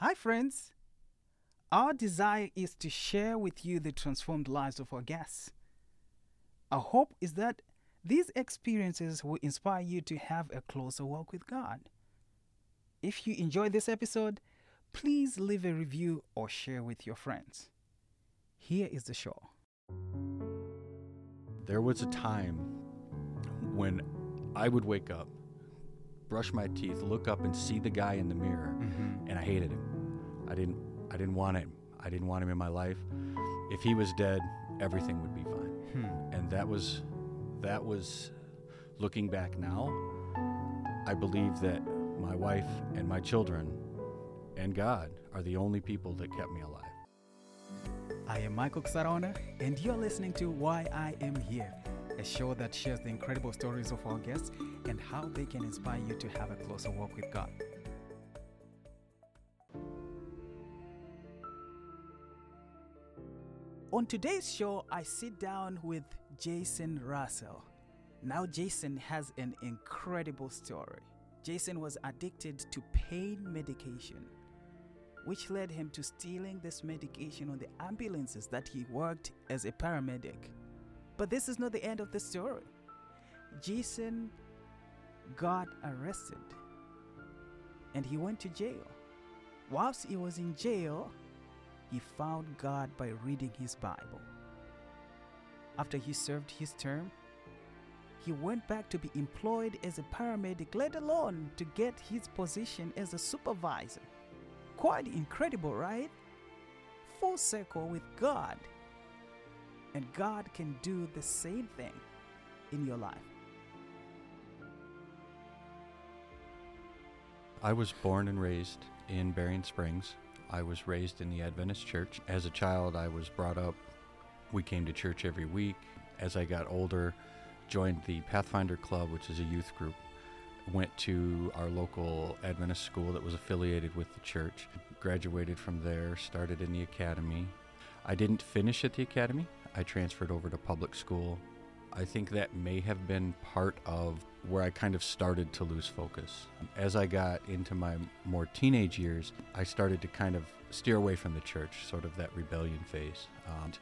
Hi, friends. Our desire is to share with you the transformed lives of our guests. Our hope is that these experiences will inspire you to have a closer walk with God. If you enjoyed this episode, please leave a review or share with your friends. Here is the show. There was a time when I would wake up, brush my teeth, look up and see the guy in the mirror, mm-hmm. and I hated him. I didn't I didn't want him. I didn't want him in my life. If he was dead, everything would be fine. Hmm. And that was that was looking back now, I believe that my wife and my children and God are the only people that kept me alive. I am Michael Sarona, and you're listening to Why I Am Here, a show that shares the incredible stories of our guests and how they can inspire you to have a closer walk with God. On today's show, I sit down with Jason Russell. Now, Jason has an incredible story. Jason was addicted to pain medication which led him to stealing this medication on the ambulances that he worked as a paramedic. But this is not the end of the story. Jason got arrested and he went to jail. Whilst he was in jail, he found God by reading his Bible. After he served his term, he went back to be employed as a paramedic, let alone to get his position as a supervisor. Quite incredible, right? Full circle with God. And God can do the same thing in your life. I was born and raised in Berrien Springs. I was raised in the Adventist church. As a child, I was brought up. We came to church every week. As I got older, joined the Pathfinder Club, which is a youth group. Went to our local Adventist school that was affiliated with the church. Graduated from there, started in the academy. I didn't finish at the academy. I transferred over to public school. I think that may have been part of where I kind of started to lose focus. As I got into my more teenage years, I started to kind of steer away from the church, sort of that rebellion phase. Um,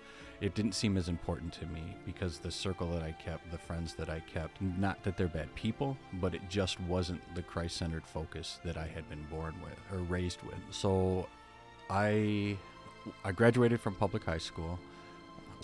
it didn't seem as important to me because the circle that I kept, the friends that I kept, not that they're bad people, but it just wasn't the Christ centered focus that I had been born with or raised with. So I, I graduated from public high school.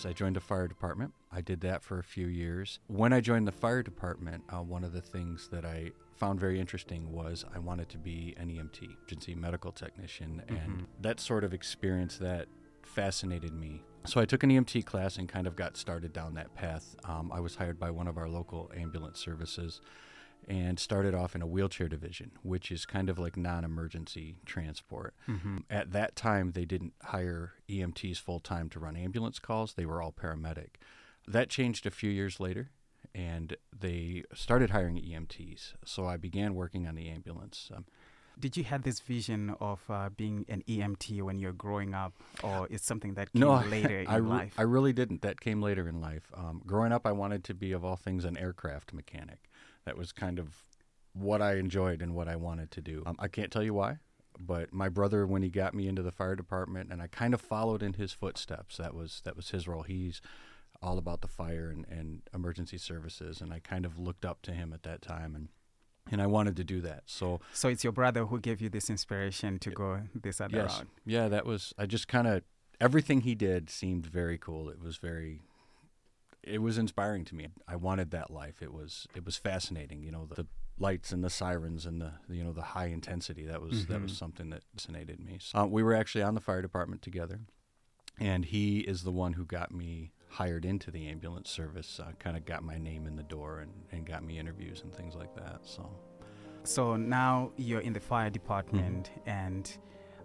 So I joined a fire department. I did that for a few years. When I joined the fire department, uh, one of the things that I found very interesting was I wanted to be an EMT, emergency medical technician, and that sort of experience that fascinated me. So I took an EMT class and kind of got started down that path. Um, I was hired by one of our local ambulance services and started off in a wheelchair division, which is kind of like non emergency transport. At that time, they didn't hire EMTs full time to run ambulance calls, they were all paramedic. That changed a few years later, and they started hiring EMTs. So I began working on the ambulance. Um, Did you have this vision of uh, being an EMT when you're growing up, or is something that came no, later in I, re- life? I really didn't. That came later in life. Um, growing up, I wanted to be, of all things, an aircraft mechanic. That was kind of what I enjoyed and what I wanted to do. Um, I can't tell you why, but my brother, when he got me into the fire department, and I kind of followed in his footsteps. That was that was his role. He's all about the fire and, and emergency services, and I kind of looked up to him at that time, and and I wanted to do that. So so it's your brother who gave you this inspiration to go this other yes, route. yeah, that was. I just kind of everything he did seemed very cool. It was very. It was inspiring to me. I wanted that life. It was it was fascinating. You know the, lights and the sirens and the you know the high intensity. That was that was Mhm. something that fascinated me. So, uh, we were actually on the fire department together, and he is the one who got me hired into the ambulance service. Uh, kind of got my name in the door and, and got me interviews and things like that. So So now you're in the fire department, Mm-hmm. and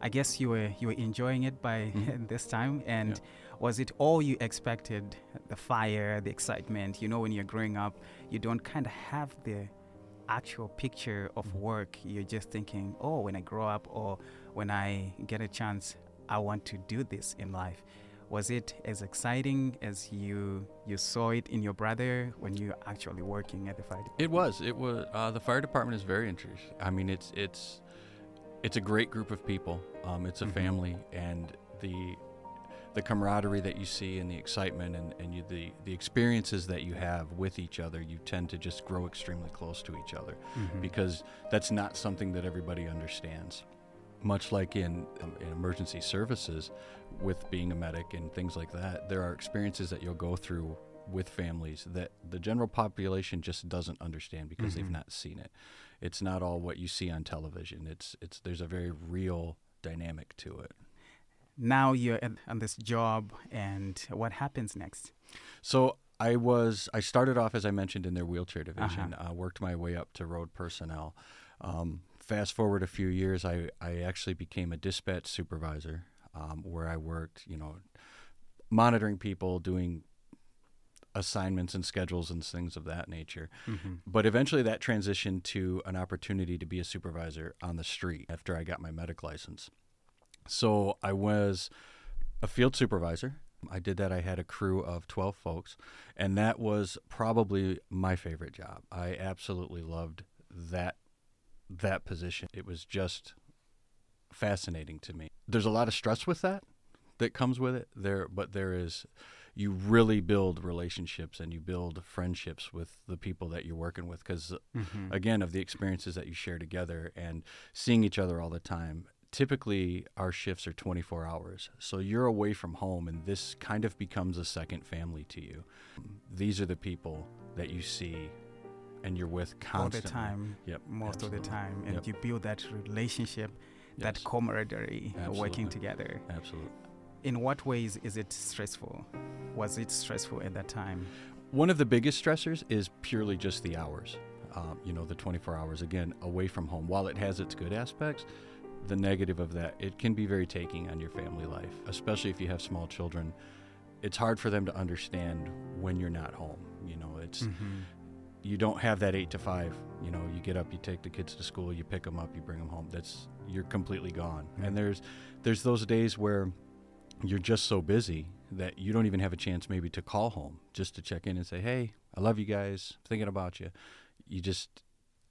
I guess you were you were enjoying it by Mhm. this time. And was it all you expected? The fire, the excitement. You know, when you're growing up, you don't kind of have the actual picture of Mhm. work. You're just thinking, oh, when I grow up, or when I get a chance, I want to do this in life. Was it as exciting as you you saw it in your brother when you're actually working at the fire department? It was. It was. Uh, the fire department is very interesting. I mean, it's it's it's a great group of people. Um, it's a Mhm. family, and the the camaraderie that you see and the excitement and, and you, the the experiences that you have with each other, you tend to just grow extremely close to each other Mhm. because that's not something that everybody understands. Much like in, um, in emergency services, with being a medic and things like that, there are experiences that you'll go through with families that the general population just doesn't understand because Mhm. they've not seen it. It's not all what you see on television. It's it's there's a very real dynamic to it. now you're at, on this job, and what happens next? So I was I started off as I mentioned in their wheelchair division. uh worked my way up to road personnel. Um, fast forward a few years, I I actually became a dispatch supervisor, um, where I worked, you know, monitoring people, doing assignments and schedules and things of that nature. Mm-hmm. But eventually, that transitioned to an opportunity to be a supervisor on the street after I got my medic license. So I was a field supervisor. I did that. I had a crew of 12 folks, and that was probably my favorite job. I absolutely loved that that position. It was just fascinating to me. There's a lot of stress with that that comes with it there, but there is you really build relationships and you build friendships with the people that you're working with because Mm-hmm. again of the experiences that you share together and seeing each other all the time typically our shifts are 24 hours so you're away from home and this kind of becomes a second family to you these are the people that you see and you're with all constantly the time, Yep, most of the time, and Yep. you build that relationship, that camaraderie, uh, working together. absolutely In what ways is it stressful? Was it stressful at that time? One of the biggest stressors is purely just the hours. Um, you know, the 24 hours again away from home. While it has its good aspects, the negative of that it can be very taking on your family life, especially if you have small children. It's hard for them to understand when you're not home. You know, it's Mm-hmm. You don't have that eight to five. You know, you get up, you take the kids to school, you pick them up, you bring them home. That's you're completely gone. Mhm. And there's there's those days where you're just so busy that you don't even have a chance maybe to call home just to check in and say, "Hey, I love you guys, thinking about you." You just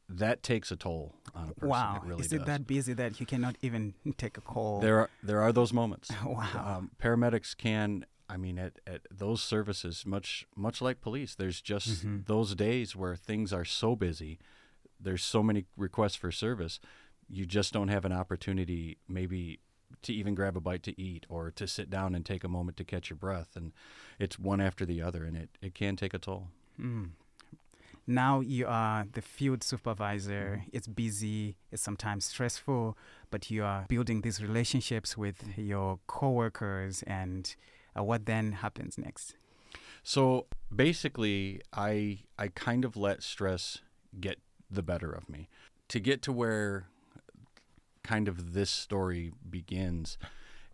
that takes a toll on a person. Wow, it really is does. it that busy that you cannot even take a call? There are there are those moments. wow. Um, paramedics can, I mean, at, at those services, much much like police, there's just Mhm. those days where things are so busy. There's so many requests for service, you just don't have an opportunity, maybe to even grab a bite to eat or to sit down and take a moment to catch your breath. And it's one after the other, and it, it can take a toll. Mm. Now you are the field supervisor. It's busy, it's sometimes stressful, but you are building these relationships with your coworkers. And uh, what then happens next? So basically, I I kind of let stress get the better of me. To get to where kind of this story begins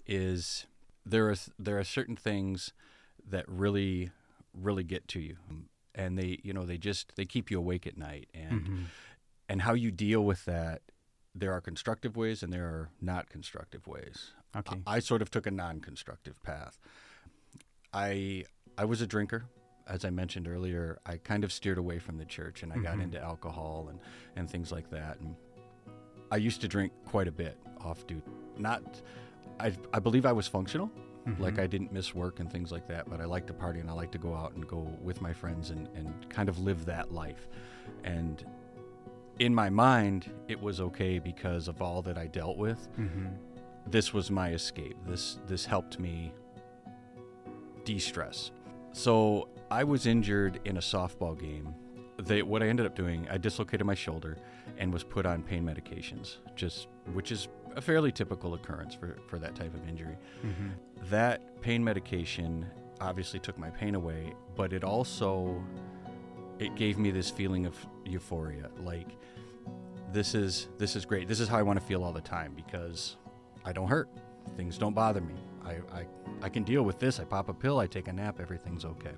is there are there are certain things that really really get to you and they you know they just they keep you awake at night and Mhm. and how you deal with that there are constructive ways and there are not constructive ways Okay. I sort of took a non-constructive path. I I was a drinker, as I mentioned earlier. I kind of steered away from the church, and I got Mhm. into alcohol and and things like that. And I used to drink quite a bit off duty. Not, I I believe I was functional, like Mhm. I didn't miss work and things like that. But I like to party and I like to go out and go with my friends and and kind of live that life. And in my mind, it was okay because of all that I dealt with Mhm. this was my escape. This this helped me de-stress. So I was injured in a softball game. They, what I ended up doing, I dislocated my shoulder and was put on pain medications, just which is a fairly typical occurrence for, for that type of injury. Mhm. That pain medication obviously took my pain away, but it also it gave me this feeling of euphoria, like this is this is great. This is how I want to feel all the time because I don't hurt. Things don't bother me. I, I, I can deal with this. I pop a pill, I take a nap, everything's okay.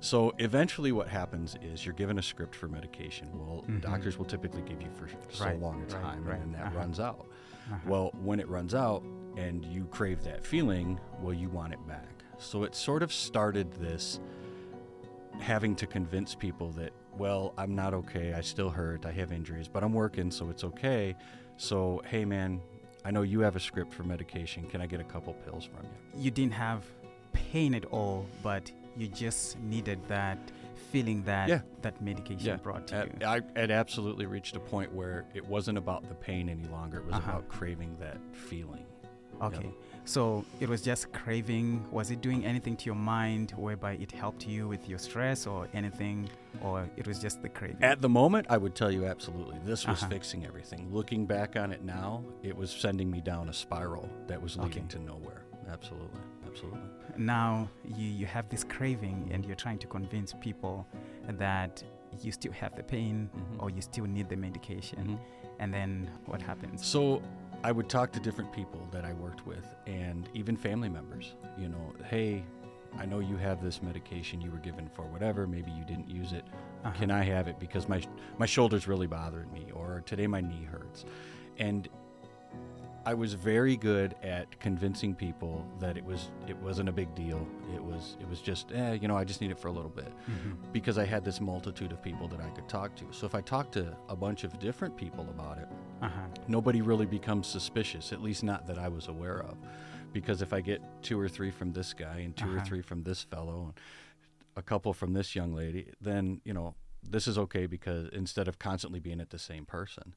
So eventually, what happens is you're given a script for medication. Well, Mhm. doctors will typically give you for so Right, long a right, time, right, and then that uh-huh. runs out. Uh-huh. Well, when it runs out and you crave that feeling, well, you want it back. So it sort of started this having to convince people that, well, I'm not okay. I still hurt. I have injuries, but I'm working, so it's okay. So, hey man, I know you have a script for medication. Can I get a couple pills from you? You didn't have pain at all, but you just needed that feeling that Yeah. that medication Yeah, brought to At- you. I had absolutely reached a point where it wasn't about the pain any longer. It was Uh-huh. about craving that feeling. Okay. So it was just craving. Was it doing anything to your mind whereby it helped you with your stress or anything? Or it was just the craving? At the moment, I would tell you absolutely. This was Uh-huh. fixing everything. Looking back on it now, it was sending me down a spiral that was leading Okay. to nowhere. Absolutely. Absolutely. now you, you have this craving and you're trying to convince people that you still have the pain Mhm. or you still need the medication. Mhm. And then what happens? So I would talk to different people that I worked with and even family members. You know, hey, I know you have this medication you were given for whatever. Maybe you didn't use it. Uh-huh. Can I have it because my my shoulders really bothering me, or today my knee hurts, and I was very good at convincing people that it was it wasn't a big deal. It was it was just eh, you know I just need it for a little bit Mhm. because I had this multitude of people that I could talk to. So if I talked to a bunch of different people about it, Uh-huh. nobody really becomes suspicious, at least not that I was aware of. Because if I get two or three from this guy and 2 or Uh-huh. three from this fellow and a couple from this young lady, then, you know, this is okay because instead of constantly being at the same person.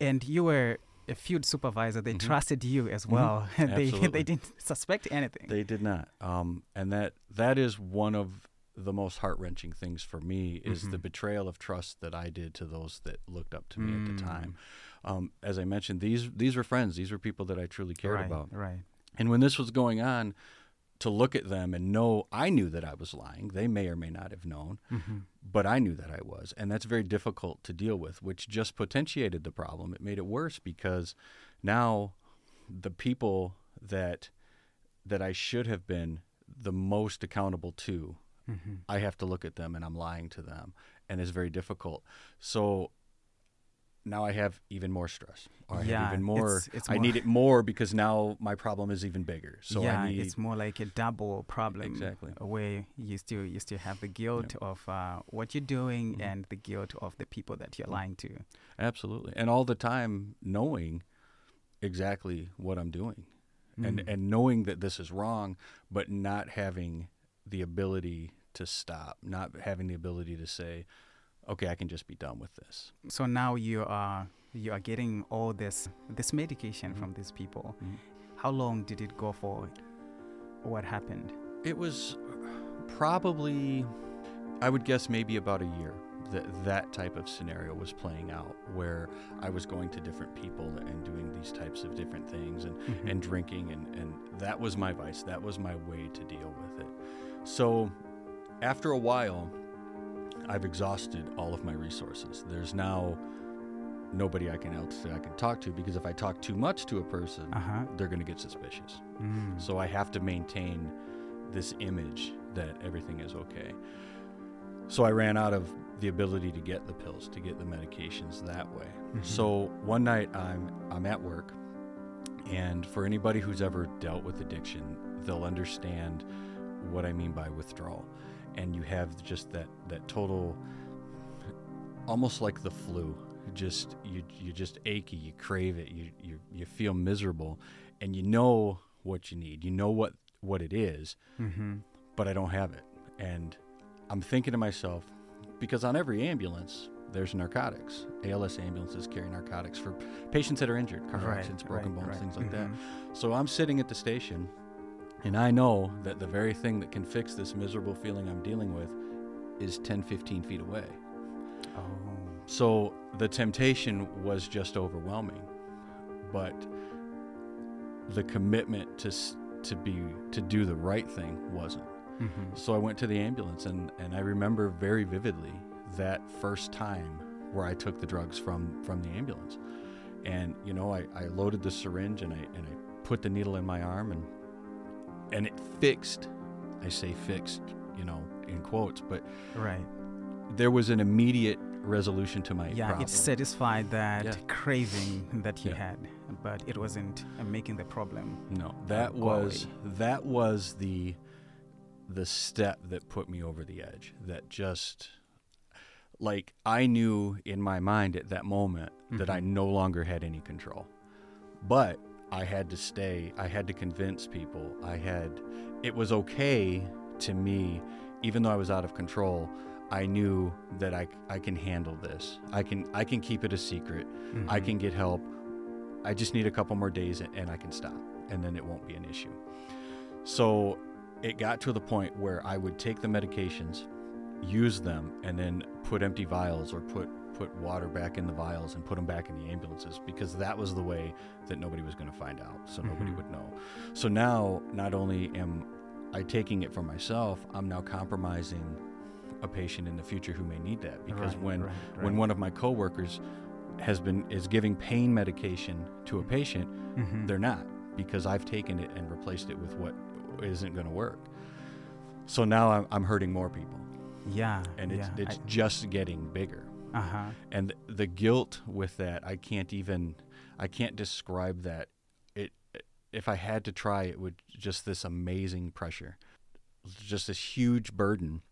And you were a field supervisor. They Mhm. trusted you as Mhm. well. they, Absolutely. they didn't suspect anything. They did not. Um, and that that is one of the most heart wrenching things for me is the Mhm. betrayal of trust that I did to those that looked up to me at the Mm. time. Um, as I mentioned, these these were friends. These were people that I truly cared right, about. Right. And when this was going on, to look at them and know I knew that I was lying. They may or may not have known, hmm but I knew that I was. And that's very difficult to deal with, which just potentiated the problem. It made it worse because now the people that that I should have been the most accountable to, hmm I have to look at them and I'm lying to them. And it's very difficult. So now I have even more stress. Or I Yeah, have even more it's- it's I need it more because now my problem is even bigger. So yeah, I need it's more like a double problem. Exactly. Where you still you still have the guilt of uh, what you're doing Mhm. and the guilt of the people that you're lying to. Absolutely. And all the time knowing exactly what I'm doing and Mm. and knowing that this is wrong but not having the ability to stop, not having the ability to say, okay, I can just be done with this. so now you are you are getting all this this medication Mhm. from these people. Mhm. How long did it go for? What happened? It was probably I would guess maybe about a year that that type of scenario was playing out where I was going to different people and doing these types of different things and Mhm. and drinking and, and that was my vice that was my way to deal with it so after a while i've exhausted all of my resources there's now nobody i can else that i can talk to because if i talk too much to a person uh-huh. they're going to get suspicious Mm. so i have to maintain this image that everything is okay so i ran out of the ability to get the pills to get the medications that way Mhm. so one night I'm I'm at work, and for anybody who's ever dealt with addiction, they'll understand what I mean by withdrawal. And you have just that that total, almost like the flu. Just you you just achy, you crave it, you you you feel miserable, and you know what you need. You know what what it is, Mhm. but I don't have it. And I'm thinking to myself, because on every ambulance, there's narcotics. ALS ambulances carry narcotics for patients that are injured, car Right, accidents, broken right, bones, right. things like that. Mhm. So I'm sitting at the station, and I know that the very thing that can fix this miserable feeling I'm dealing with is 10, 15 feet away. Oh. So the temptation was just overwhelming, but the commitment to to be to do the right thing wasn't. Mhm. So I went to the ambulance, and, and I remember very vividly that first time where I took the drugs from, from the ambulance. And, you know, I, I loaded the syringe and I, and I put the needle in my arm, and, and it fixed. I say fixed, you know, in quotes, but Right. there was an immediate resolution to my Yeah, problem. it satisfied that Yeah. craving that you Yeah. had, but it wasn't uh, making the problem. No, that go was away. that was the the step that put me over the edge. That just like I knew in my mind at that moment that I no longer had any control. But I had to stay, I had to convince people. I had it was okay to me even though I was out of control. I knew that I, I can handle this. I can I can keep it a secret. I mm-hmm. can get help. I just need a couple more days and, and I can stop and then it won't be an issue. So it got to the point where I would take the medications, use them, and then put empty vials or put put water back in the vials and put them back in the ambulances because that was the way that nobody was going to find out, so nobody Mhm. would know. So now, not only am I taking it for myself, I'm now compromising a patient in the future who may need that because Right, when right, when one of my coworkers has been is giving pain medication to a patient, Mhm. they're not because I've taken it and replaced it with what isn't going to work. So now I'm, I'm hurting more people, yeah, and it's yeah. it's just getting bigger. Uh huh. And the guilt with that, I can't even I can't describe that. It if I had to try, it would just this amazing pressure, just this huge burden,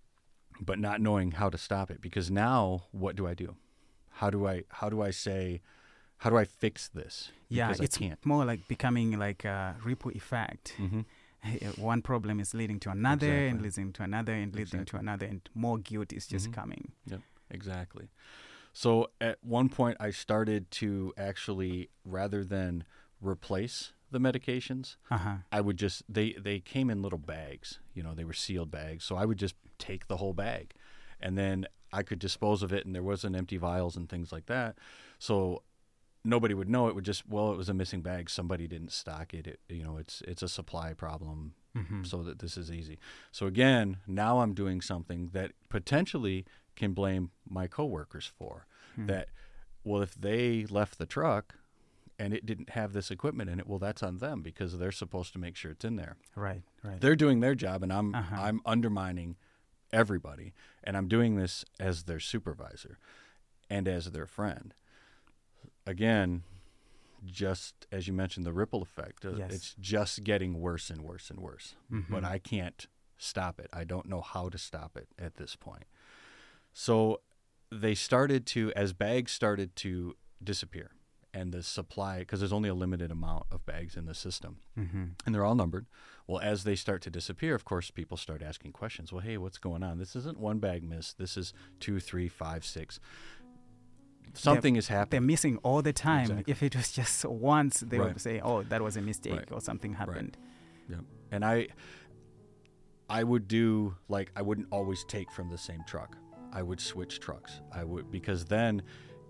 but not knowing how to stop it. Because now, what do I do? How do I how do I say? How do I fix this? Yeah, Because it's I can't. more like becoming like a ripple effect. hmm One problem is leading to another, and Exactly. leading to another, and leading to another, and more guilt is just Mhm. coming. Exactly. So at one point, I started to actually, rather than replace the medications, Uh huh. I would just they they came in little bags. You know, they were sealed bags. So I would just take the whole bag, and then I could dispose of it, and there wasn't empty vials and things like that. So nobody would know. It would just well, it was a missing bag. Somebody didn't stock it. it you know, it's it's a supply problem Mm-hmm. so that this is easy. So again, now I'm doing something that potentially can blame my coworkers for. Hmm. That well, if they left the truck and it didn't have this equipment in it, well, that's on them because they're supposed to make sure it's in there. right, right. They're doing their job, and I'm Uh-huh. I'm undermining everybody, and I'm doing this as their supervisor and as their friend. Again, just as you mentioned, the ripple effect. Yes. It's just getting worse and worse and worse. But Mhm. I can't stop it. I don't know how to stop it at this point. So they started to, as bags started to disappear, and the supply, because there's only a limited amount of bags in the system Mm-hmm. and they're all numbered. Well, as they start to disappear, of course, people start asking questions. Well, hey, what's going on? This isn't one bag missed. This is two, three, five, six. Something is happening. They're missing all the time. Exactly. If it was just once, they Right. would say, "Oh, that was a mistake," Right. or something happened. And I, I would do like I wouldn't always take from the same truck. I would switch trucks. I would because then,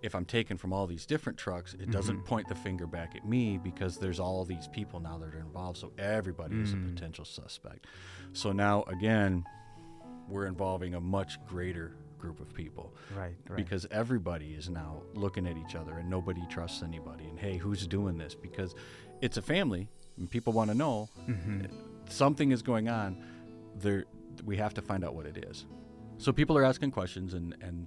if I'm taken from all these different trucks, it doesn't Mhm. point the finger back at me because there's all these people now that are involved. So everybody is a Mm. potential suspect. So now again, we're involving a much greater group of people Right, right. because everybody is now looking at each other and nobody trusts anybody. And hey, who's doing this? Because it's a family and people want to know Mhm. something is going on. There, we have to find out what it is. So people are asking questions, and and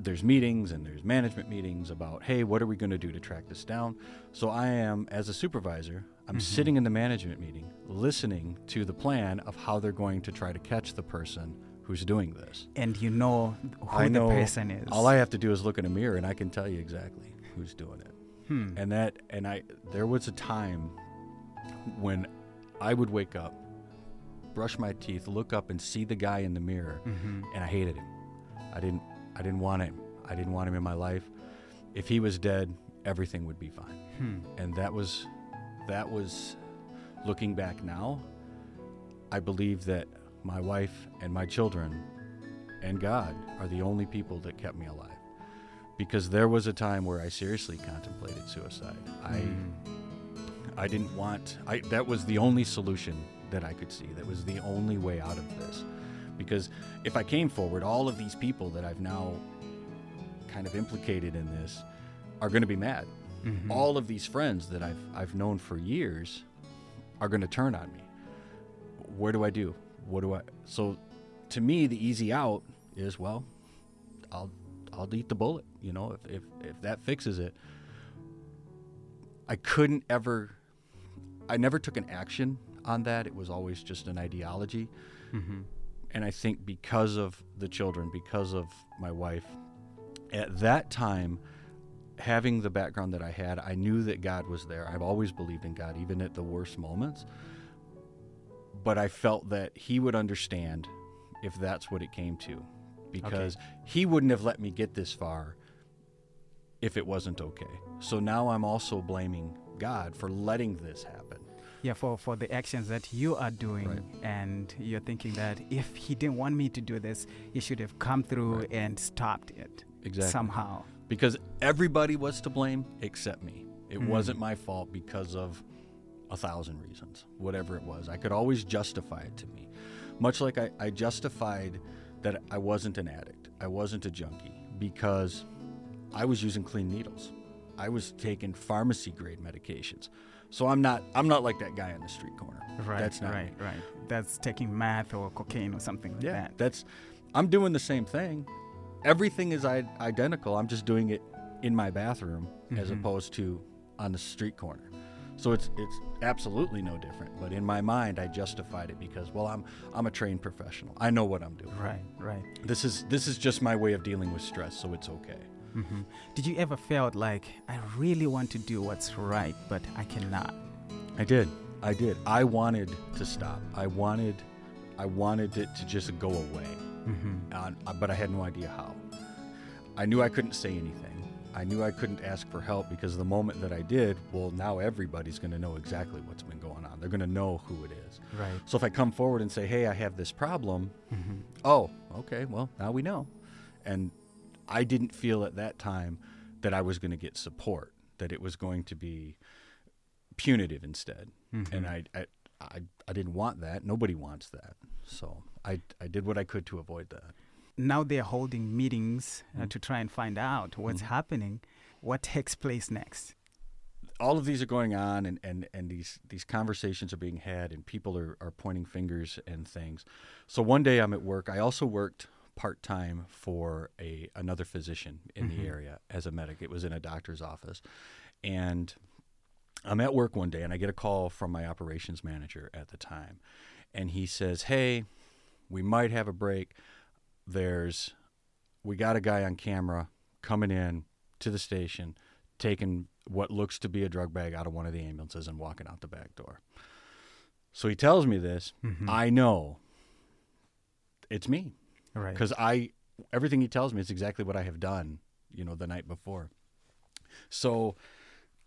there's meetings and there's management meetings about, hey, what are we going to do to track this down? So I am, as a supervisor, I'm Mhm. sitting in the management meeting, listening to the plan of how they're going to try to catch the person who's doing this. and you know who I know the person is. All I have to do is look in a mirror, and I can tell you exactly who's doing it. hmm. And that, and I, there was a time when I would wake up, brush my teeth, look up, and see the guy in the mirror, Mhm. and I hated him. I didn't, I didn't want him. I didn't want him in my life. If he was dead, everything would be fine. Hmm. And that was, that was, looking back now, I believe that my wife and my children and God are the only people that kept me alive. Because there was a time where I seriously contemplated suicide. I Mm. I didn't want I that was the only solution that I could see. That was the only way out of this. Because if I came forward, all of these people that I've now kind of implicated in this are going to be mad. Mhm. All of these friends that I've I've known for years are going to turn on me. Where do I do? What do I So to me the easy out is well, I'll I'll eat the bullet, you know, if if if that fixes it. I couldn't ever I never took an action on that. It was always just an ideology. Mhm. And I think because of the children, because of my wife, At that time, having the background that I had, I knew that God was there. I've always believed in God, even at the worst moments. But I felt that He would understand if that's what it came to, because He wouldn't have let me get this far if it wasn't okay. So now I'm also blaming God for letting this happen. Yeah, for, for the actions that you are doing, Right. and you're thinking that if he didn't want me to do this, he should have come through Right. and stopped it Exactly. somehow. because everybody was to blame except me. It Mm. wasn't my fault because of a thousand reasons, whatever it was. I could always justify it to me. Much like I, I justified that I wasn't an addict, I wasn't a junkie, because I was using clean needles. I was taking pharmacy grade medications. So I'm not I'm not like that guy on the street corner. Right. That's not right. me. Right. That's taking meth or cocaine or something like Yeah, that. that's I'm doing the same thing. Everything is I- identical. I'm just doing it in my bathroom as Mhm. opposed to on the street corner. So it's it's absolutely no different. But in my mind, I justified it because well, I'm I'm a trained professional. I know what I'm doing. Right. Right. This is this is just my way of dealing with stress, so it's okay. Hmm Did you ever felt like I really want to do what's right, but I cannot? I did. I did. I wanted to stop. I wanted I wanted it to just go away. Mm-hmm. uh, but I had no idea how. I knew I couldn't say anything. I knew I couldn't ask for help because the moment that I did, well, now everybody's going to know exactly what's been going on. They're going to know who it is. Right. So if I come forward and say, "Hey, I have this problem," Mm-hmm. oh, okay, well, now we know. And I didn't feel at that time that I was going to get support, that it was going to be punitive instead. Mm-hmm. And I, I, I, I didn't want that. Nobody wants that. So I, I did what I could to avoid that. now they're holding meetings uh, Mhm. to try and find out what's Mhm. happening. What takes place next? all of these are going on and, and, and these, these conversations are being had and people are, are pointing fingers and things. So one day I'm at work. I also worked part time for a another physician in Mhm. the area as a medic. It was in a doctor's office. And I'm at work one day and I get a call from my operations manager at the time. And he says, Hey, we might have a break. There's we got a guy on camera coming in to the station taking what looks to be a drug bag out of one of the ambulances and walking out the back door. So he tells me this. Mhm. I know it's me right. because I everything he tells me is exactly what I have done, you know, the night before. So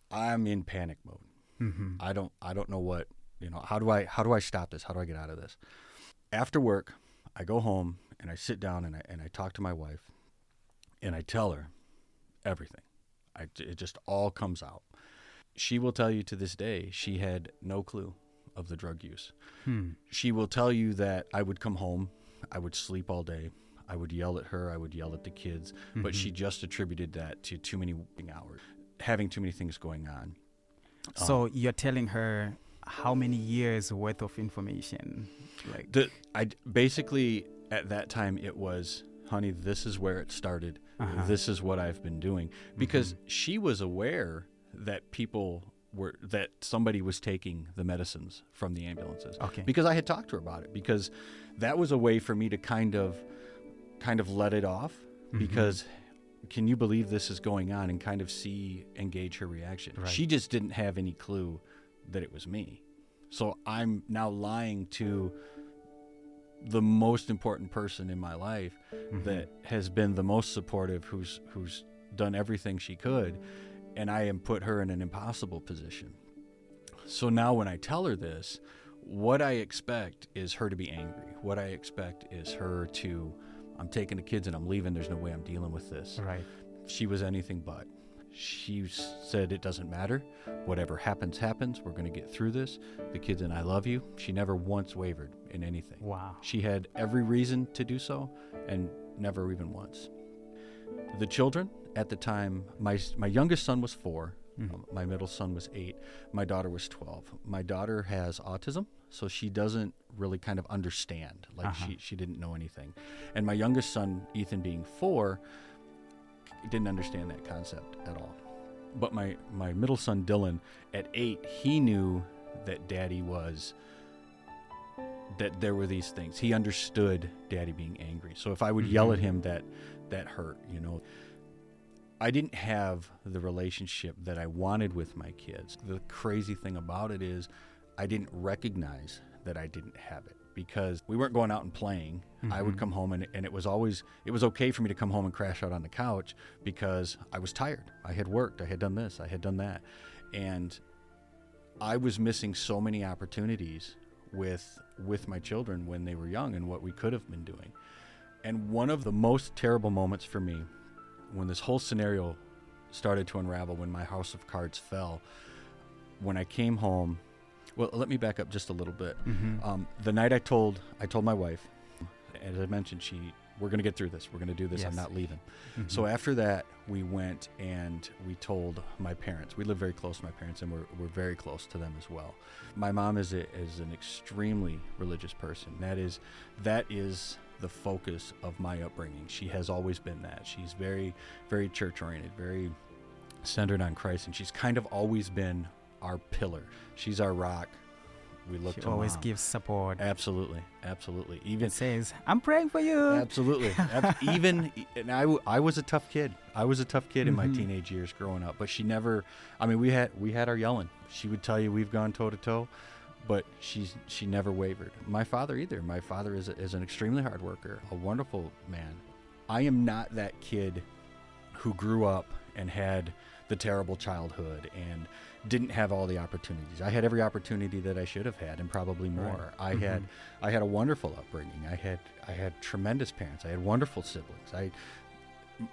I'm in panic mode. Mm-hmm. I don't I don't know what, you know, how do I how do I stop this? How do I get out of this? After work, I go home and I sit down and I and I talk to my wife and I tell her everything. I, it just all comes out. She will tell you to this day she had no clue of the drug use. Hmm. She will tell you that I would come home, I would sleep all day, I would yell at her, I would yell at the kids, but she mm-hmm. just attributed that to too many hours, having too many things going on. So um, you're telling her how many years worth of information? Like The I basically at that time it was, honey, this is where it started. Uh-huh. This is what I've been doing because mm-hmm. she was aware that people were that somebody was taking the medicines from the ambulances. Okay. Because I had talked to her about it because that was a way for me to kind of kind of let it off Mhm. because can you believe this is going on and kind of see engage her reaction. Right. She just didn't have any clue that it was me. So I'm now lying to the most important person in my life Mhm. that has been the most supportive who's who's done everything she could and I am put her in an impossible position. So now when I tell her this, what I expect is her to be angry. What I expect is her to I'm taking the kids and I'm leaving. There's no way I'm dealing with this. right. She was anything but. She said it doesn't matter. Whatever happens, happens. We're going to get through this. The kids and I love you. She never once wavered in anything. Wow. She had every reason to do so and never even once. The children at the time, my, my youngest son was 4 Mhm. um, my middle son was eight, my daughter was 12. My daughter has autism, so she doesn't really kind of understand. Like Uh-huh. she, she didn't know anything. And my youngest son, Ethan, being four, didn't understand that concept at all. But my, my middle son, Dylan, at eight, he knew that daddy was that there were these things. He understood daddy being angry. So if I would yell at him that that hurt, you know. I didn't have the relationship that I wanted with my kids. The crazy thing about it is, I didn't recognize that I didn't have it because we weren't going out and playing. I would Mhm. come home and, and it was always it was okay for me to come home and crash out on the couch because I was tired. I had worked, I had done this, I had done that. And I was missing so many opportunities with with my children when they were young and what we could have been doing. And one of the most terrible moments for me when this whole scenario started to unravel when my house of cards fell when I came home well let me back up just a little bit Mhm. um, the night I told I told my wife, as I mentioned, she we're gonna get through this. We're gonna do this. I'm not leaving. Mhm. So after that, we went and we told my parents. We live very close to my parents, and we're, we're very close to them as well. My mom is a, is an extremely religious person. That is that is the focus of my upbringing. She has always been that. She's very very church oriented, very centered on Christ, and she's kind of always been our pillar. She's our rock. We look she to always Mom. gives support. Absolutely, absolutely. Even It says, "I'm praying for you." absolutely, even and I, I was a tough kid. I was a tough kid in my Mhm. teenage years growing up. But she never. I mean, we had we had our yelling. She would tell you we've gone toe to toe, but she's she never wavered. My father either. My father is a, is an extremely hard worker, a wonderful man. I am not that kid who grew up and had the terrible childhood and didn't have all the opportunities. I had every opportunity that I should have had and probably Right. more. I Mhm. had I had a wonderful upbringing. I had I had tremendous parents. I had wonderful siblings. I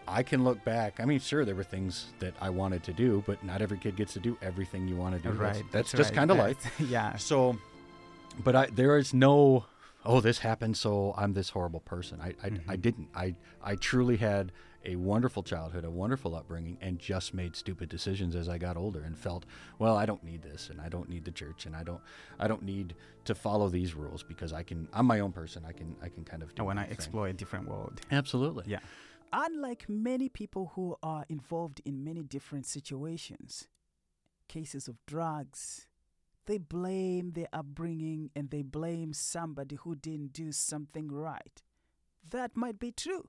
I can look back. I mean, sure, there were things that I wanted to do, but not every kid gets to do everything you want to do. Right. That's, that's just right. kind of life. Yeah. So, but I there is no, oh, this happened, so I'm this horrible person. I I, I Mhm. didn't. I I truly had a wonderful childhood, a wonderful upbringing, and just made stupid decisions as I got older and felt, well, I don't need this, and I don't need the church, and I don't I don't need to follow these rules because I can. I'm my own person. I can I can kind of do I my to thing. explore a different world. Absolutely. Yeah. Unlike many people who are involved in many different situations, cases of drugs, they blame their upbringing and they blame somebody who didn't do something right. That might be true.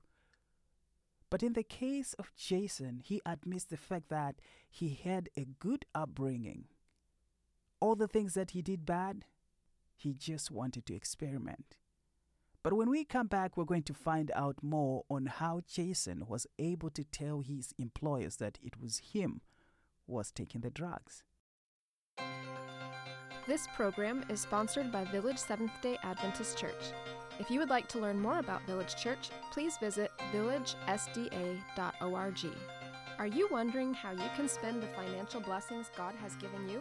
But in the case of Jason, he admits the fact that he had a good upbringing. All the things that he did bad, he just wanted to experiment. But when we come back, we're going to find out more on how Jason was able to tell his employers that it was him who was taking the drugs. This program is sponsored by Village Seventh day Adventist Church. If you would like to learn more about Village Church, please visit villagesda.org. Are you wondering how you can spend the financial blessings God has given you?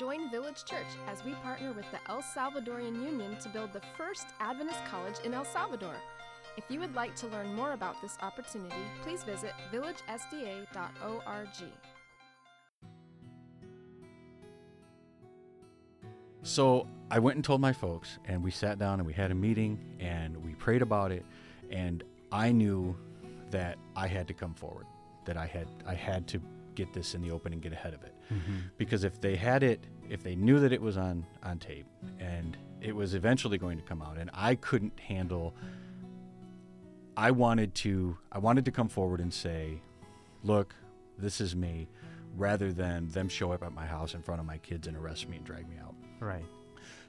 Join Village Church as we partner with the El Salvadorian Union to build the first Adventist college in El Salvador. If you would like to learn more about this opportunity, please visit villagesda.org. So I went and told my folks, and we sat down and we had a meeting and we prayed about it. And I knew that I had to come forward, that I had I had to get this in the open and get ahead of it. Mm-hmm. Because if they had it, if they knew that it was on on tape and it was eventually going to come out, and I couldn't handle. I wanted to I wanted to come forward and say, look, this is me, rather than them show up at my house in front of my kids and arrest me and drag me out. Right.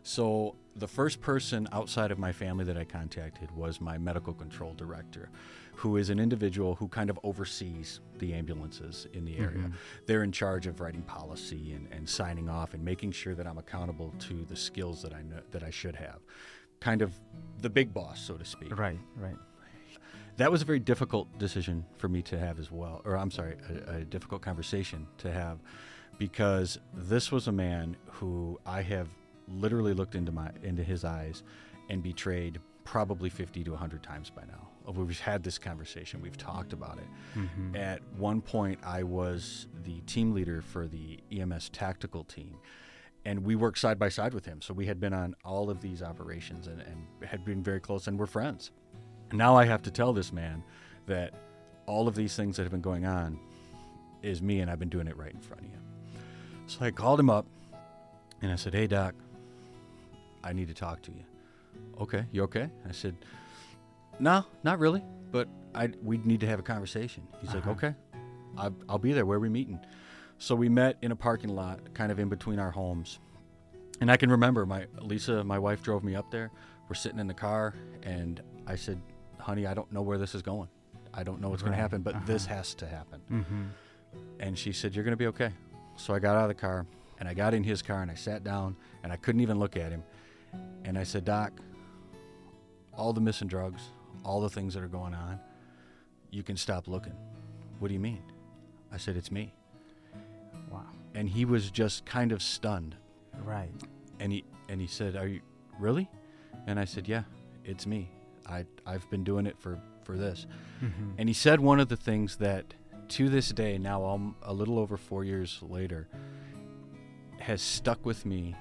So the first person outside of my family that I contacted was my medical control director, who is an individual who kind of oversees the ambulances in the area. Mhm. They're in charge of writing policy and, and signing off and making sure that I'm accountable to the skills that I know that I should have. Kind of the big boss, so to speak. Right, right. That was a very difficult decision for me to have as well, or I'm sorry, a, a difficult conversation to have, because this was a man who I have literally looked into my into his eyes and betrayed probably 50 to 100 times by now. We've had this conversation, we've talked about it. Mhm. At one point, I was the team leader for the EMS tactical team, and we worked side by side with him. So we had been on all of these operations and, and had been very close, and we're friends. And now I have to tell this man that all of these things that have been going on is me, and I've been doing it right in front of you. So I called him up, and I said, "Hey, Doc, I need to talk to you." Okay, you okay? I said, "No, not really, but I we need to have a conversation." He's like, Uh-huh. "Okay." I'll, I'll be there. Where are we meeting? So we met in a parking lot, kind of in between our homes. And I can remember my Lisa, my wife, drove me up there. We're sitting in the car, and I said, "Honey, I don't know where this is going. I don't know what's going to happen, but this uh-huh. has to happen." Mm-hmm. And she said, You're going to be okay. So I got out of the car and I got in his car and I sat down and I couldn't even look at him. And I said, Doc, all the missing drugs, all the things that are going on, you can stop looking. What do you mean? I said, It's me. Wow. And he was just kind of stunned. Right. And he and he said, Are you really? And I said, Yeah, it's me. I I've been doing it for, for this. Mm-hmm. And he said one of the things that, to this day, now um, a little over four years later, has stuck with me.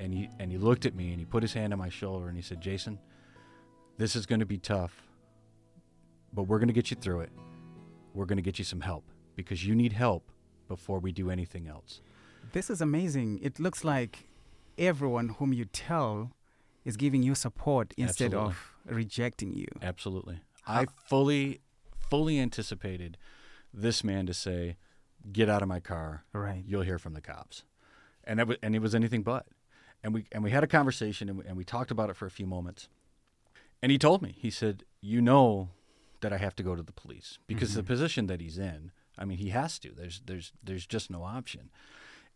And he and he looked at me and he put his hand on my shoulder and he said, "Jason, this is going to be tough, but we're going to get you through it. We're going to get you some help because you need help before we do anything else." This is amazing. It looks like everyone whom you tell is giving you support instead Absolutely. of rejecting you. Absolutely. How- I fully, fully anticipated this man to say, "Get out of my car. Right. You'll hear from the cops," and that was, and it was anything but. And we and we had a conversation and we, and we talked about it for a few moments. And he told me, he said, "You know that I have to go to the police because the Mhm. position that he's in. I mean, he has to. There's there's there's just no option."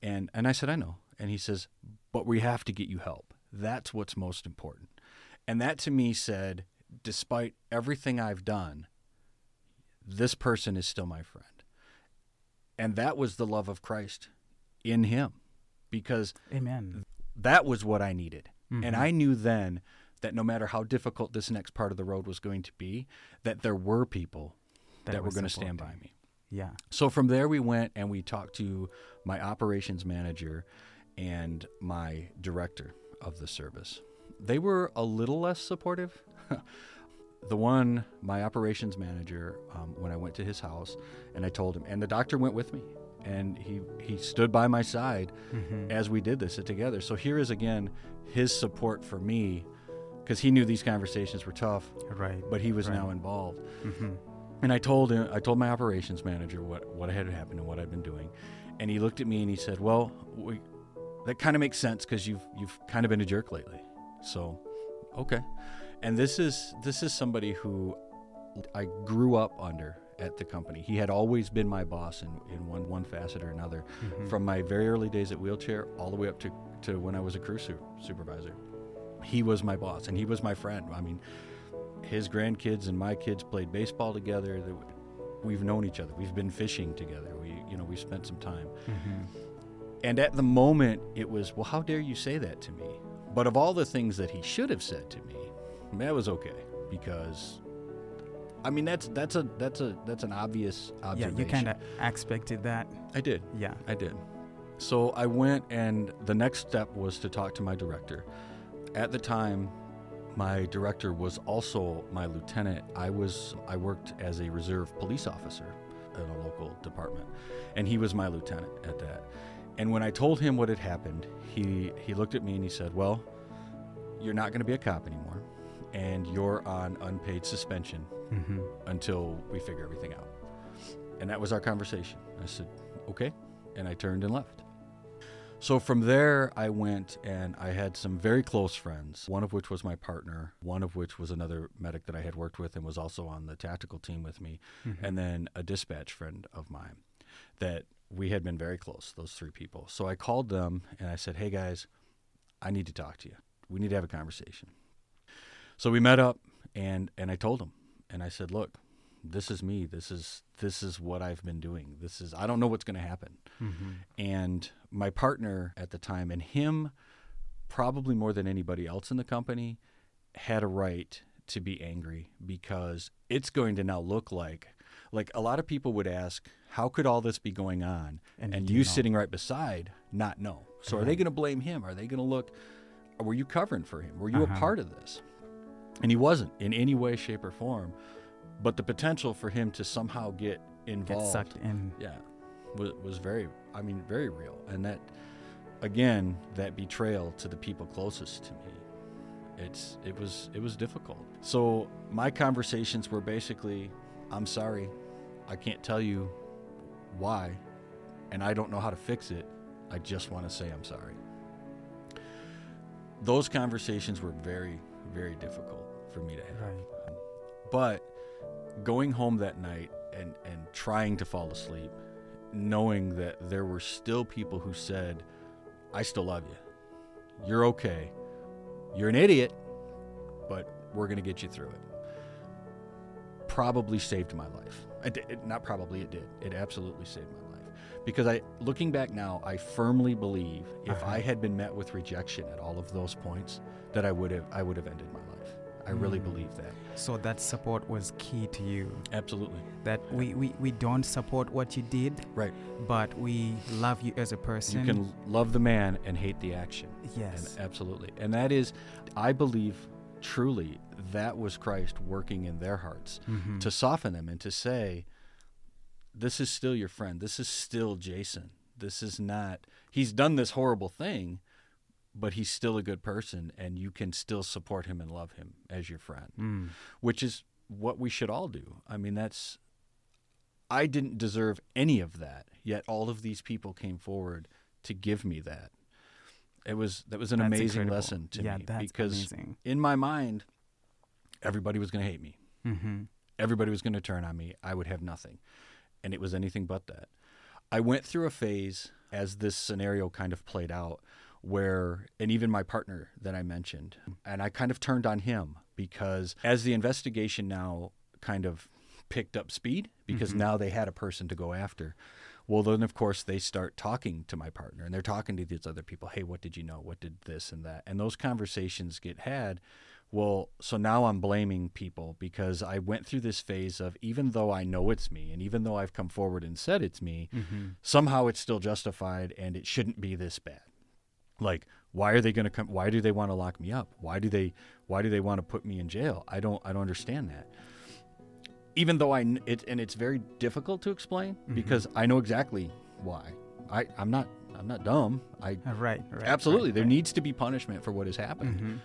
And and I said, "I know." And he says, "But we have to get you help. That's what's most important." And that to me said, despite everything I've done, this person is still my friend. And that was the love of Christ in him because Amen. that was what I needed. And Mhm. I knew then that no matter how difficult this next part of the road was going to be, that there were people that, were going to stand by me. Yeah. So from there, we went and we talked to my operations manager and my director of the service. They were a little less supportive. the one, my operations manager, um, when I went to his house and I told him, and the doctor went with me, and he he stood by my side Mhm. as we did this together. So here is again his support for me, because he knew these conversations were tough, Right. but he was Right. now involved. Mm-hmm. And I told him, I told my operations manager what, what had happened and what I'd been doing, and he looked at me and he said, "Well, we, that kind of makes sense because you've you've kind of been a jerk lately." So, okay. And this is this is somebody who I grew up under at the company. He had always been my boss in, in one one facet or another, Mhm. from my very early days at wheelchair all the way up to, to when I was a crew su- supervisor. He was my boss and he was my friend. I mean, his grandkids and my kids played baseball together. We've known each other. We've been fishing together. We, you know, we spent some time. Mhm. And at the moment, it was, well, how dare you say that to me? But of all the things that he should have said to me, that was okay because, I mean, that's that's a that's a that's an obvious Yeah, you kind of expected that. I did. Yeah. I did. So I went, and the next step was to talk to my director. At the time, my director was also my lieutenant. I was I worked as a reserve police officer at a local department, and he was my lieutenant at that. And when I told him what had happened, he he looked at me and he said, "Well, you're not going to be a cop anymore, and you're on unpaid suspension Mm-hmm. until we figure everything out. And that was our conversation. I said, okay. And I turned and left. So from there, I went and I had some very close friends, one of which was my partner, one of which was another medic that I had worked with and was also on the tactical team with me, Mm-hmm. and then a dispatch friend of mine that we had been very close, those three people. So I called them and I said, hey guys, I need to talk to you. We need to have a conversation. So we met up and, and I told them, and I said, "Look, this is me. This is this is what I've been doing. This is I don't know what's going to happen." Mm-hmm. And my partner at the time and him probably more than anybody else in the company had a right to be angry because it's going to now look like like a lot of people would ask, "How could all this be going on?" And And, you know. sitting right beside not know. So are they Uh-huh. going to blame him? Are they going to look were you covering for him? Were you Uh-huh. a part of this? And he wasn't in any way, shape, or form. But the potential for him to somehow get Get involved, sucked in. yeah, was, was very, I mean, very real. And that, again, that betrayal to the people closest to me, it's it was it was difficult. So my conversations were basically, I'm sorry, I can't tell you why, and I don't know how to fix it. I just want to say I'm sorry. Those conversations were very, very difficult for me to have. Right. But going home that night and, and trying to fall asleep, knowing that there were still people who said, I still love you. You're okay. You're an idiot, but we're going to get you through it. Probably saved my life. It, it, not probably, it did. It absolutely saved my life. Because I, looking back now, I firmly believe if Uh-huh. I had been met with rejection at all of those points, that I would have, I would have ended my life. I really believe that. So that support was key to you. Absolutely. That we, we, we don't support what you did, Right. but we love you as a person. You can love the man and hate the action. Yes. And absolutely. And that is, I believe truly that was Christ working in their hearts Mhm. to soften them and to say, this is still your friend. This is still Jason. This is not, he's done this horrible thing, but he's still a good person and you can still support him and love him as your friend, Mm. which is what we should all do. I mean, that's, I didn't deserve any of that, yet all of these people came forward to give me that. It was that was an That's amazing incredible. lesson to yeah, me because amazing. in my mind, everybody was going to hate me. Mm-hmm. Everybody was going to turn on me. I would have nothing, and it was anything but that. I went through a phase as this scenario kind of played out, where and even my partner that I mentioned, and I kind of turned on him because as the investigation now kind of picked up speed because Mhm. now they had a person to go after. Well, then of course they start talking to my partner and they're talking to these other people. Hey, what did you know? What did this and that? And those conversations get had. Well, so now I'm blaming people because I went through this phase of even though I know it's me and even though I've come forward and said it's me, Mm-hmm. somehow it's still justified and it shouldn't be this bad. Like, why are they going to come? Why do they want to lock me up? Why do they? Why do they want to put me in jail? I don't. I don't understand that. Even though I, it and it's very difficult to explain Mm-hmm. because I know exactly why. I, I'm not. I'm not dumb. I Uh, right, right. absolutely. right, there right. needs to be punishment for what has happened. Mhm.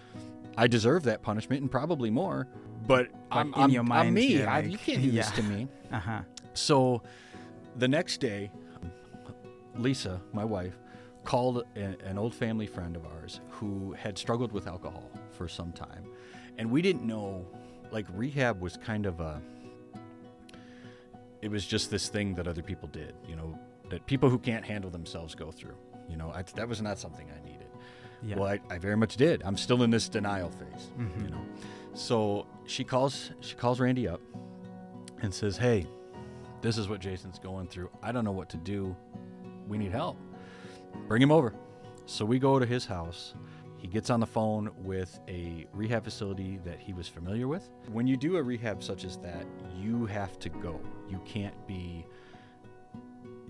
I deserve that punishment and probably more. But, I'm, in I'm, your I'm me. you're I, you can't do this to me. Uh-huh. So the next day, Lisa, my wife, called a, an old family friend of ours who had struggled with alcohol for some time. And we didn't know, like, rehab was kind of a, it was just this thing that other people did, you know, that people who can't handle themselves go through. You know, I, that was not something I needed. Yeah. Well, I, I very much did. I'm still in this denial phase, Mhm. you know. So she calls she calls Randy up and says, "Hey, this is what Jason's going through. I don't know what to do. We need help. Bring him over." So we go to his house. He gets on the phone with a rehab facility that he was familiar with. When you do a rehab such as that, you have to go. You can't be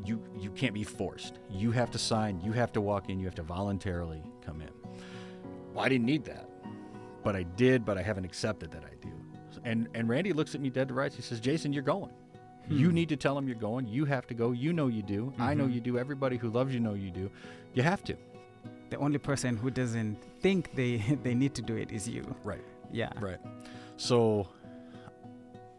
you you can't be forced. You have to sign, you have to walk in, you have to voluntarily come in. Well, I didn't need that. But I did, but I haven't accepted that I do. And and Randy looks at me dead to rights. He says, "Jason, you're going. You Hmm. need to tell them you're going. You have to go. You know you do. I know Mhm. you do. Everybody who loves you know you do. You have to." The only person who doesn't think they they need to do it is you. Right. Yeah. Right. So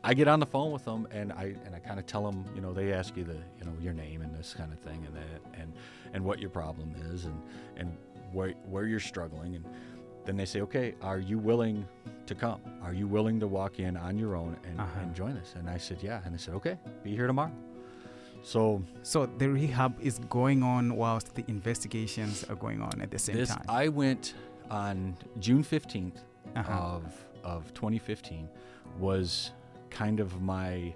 I get on the phone with them and I and I kind of tell them, you know, they ask you the, you know, your name and this kind of thing and that and and what your problem is and and where where you're struggling and then they say, okay, are you willing to come? Are you willing to walk in on your own and, Uh-huh. and join us? And I said, yeah. And they said, okay, be here tomorrow. So So the rehab is going on whilst the investigations are going on at the same this time. I went on June 15th Uh-huh. of of 2015 was kind of my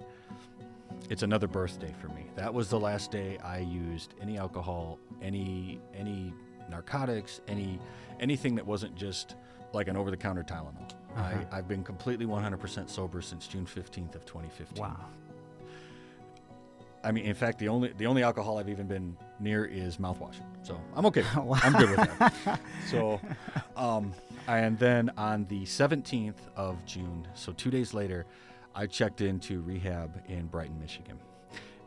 it's another birthday for me. That was the last day I used any alcohol, any any narcotics, any anything that wasn't just like an over-the-counter Tylenol. Uh-huh. I, I've been completely 100% sober since June 15th of 2015. wow. I mean, in fact, the only the only alcohol I've even been near is mouthwash. So I'm okay. Wow. I'm good with that. so, um, and then on the 17th of June, so two days later, I checked into rehab in Brighton, Michigan,